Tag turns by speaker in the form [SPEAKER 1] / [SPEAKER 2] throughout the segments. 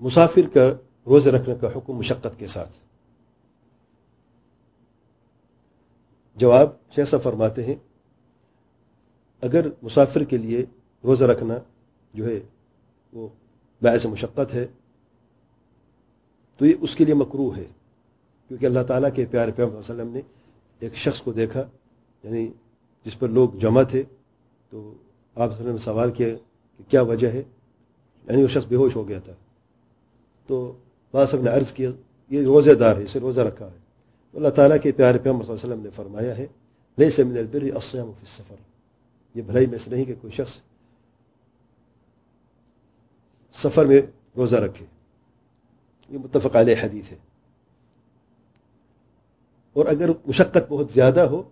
[SPEAKER 1] مسافر کا روزے رکھنے کا حکم مشقت کے ساتھ۔ جواب شیسا فرماتے ہیں، اگر مسافر کے لیے روزہ رکھنا جو ہے وہ باعث مشقت ہے، تو یہ اس کے لیے مکرو ہے۔ کیونکہ اللہ تعالیٰ کے پیارے پیام وسلم نے ایک شخص کو دیکھا یعنی جس پر لوگ جمع تھے، تو آپ نے سوال کیا کہ کیا وجہ ہے؟ یعنی وہ شخص بے ہوش ہو گیا تھا۔ تو بعض صاحب نے عرض کیا، یہ روزے دار ہے، اسے روزہ رکھا ہے۔ تو اللہ تعالیٰ کے پیارے پیغمبر صلی اللہ علیہ وسلم نے فرمایا ہے نہیں سے من البر الصيام فی السفر۔ یہ بھلائی میں سے نہیں کہ کوئی شخص سفر میں روزہ رکھے۔ یہ متفق علیہ حدیث ہے۔ اور اگر مشقت بہت زیادہ ہو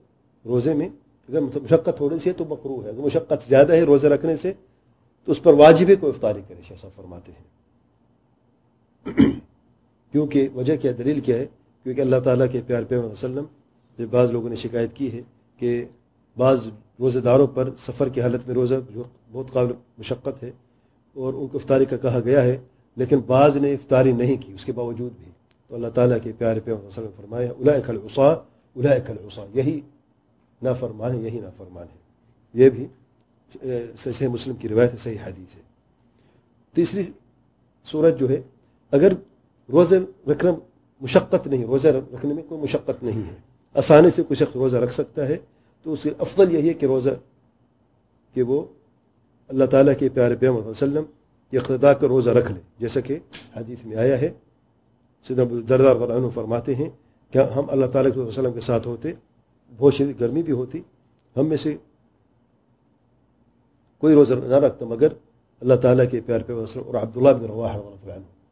[SPEAKER 1] روزے میں، اگر مشقت تھوڑی سی ہے تو مکرو ہے۔ اگر مشقت زیادہ ہے روزہ رکھنے سے، تو اس پر واجب ہے کوئی افطاری کرے شیسا فرماتے ہیں۔ کیونکہ وجہ کیا دلیل کیا ہے؟ کیونکہ اللہ تعالیٰ کے پیار پہ وسلم جو بعض لوگوں نے شکایت کی ہے کہ بعض روزہ داروں پر سفر کی حالت میں روزہ جو بہت قابل مشقت ہے اور ان کو افطاری کا کہا گیا ہے، لیکن بعض نے افطاری نہیں کی، اس کے باوجود بھی۔ تو اللہ تعالیٰ کے پیارے پہ وسلم فرمایا الاق العصا الاق العصا۔ یہی نا فرمان ہے، یہی نا فرمان ہے۔ یہ بھی صحیح مسلم کی روایت ہے، صحیح حدیث ہے۔ تیسری صورت جو ہے، اگر روزے رکھنا مشقت نہیں، روزہ رکھنے میں کوئی مشقت نہیں ہے۔ آسانی سے کوئی شخص روزہ رکھ سکتا ہے۔ تو اس کے افضل یہی ہے کہ روزہ کہ وہ اللہ تعالیٰ کے پیارے پیم وسلم کی اقتدا کر روزہ رکھ لے۔ جیسا کہ حدیث میں آیا ہے سیدھا دردار عنہ فرماتے ہیں کہ ہم اللہ تعالیٰ کے وسلم کے ساتھ ہوتے، بہت شدید گرمی بھی ہوتی، ہم میں سے کوئی روزہ نہ رکھتا مگر اللہ تعالیٰ کے پیار پہ وسلم اور عبداللہ بن رواح عنہ۔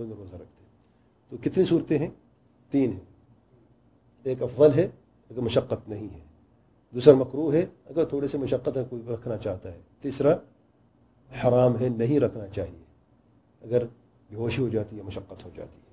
[SPEAKER 1] دونوں روزہ رکھتے ہیں۔ تو کتنی صورتیں ہیں؟ تین ہیں۔ ایک افضل ہے، اگر مشقت نہیں ہے۔ دوسرا مکرو ہے، اگر تھوڑے سے مشقت ہے کوئی رکھنا چاہتا ہے۔ تیسرا، حرام ہے، نہیں رکھنا چاہیے۔ اگر بے ہوشی ہو جاتی ہے، مشقت ہو جاتی ہے۔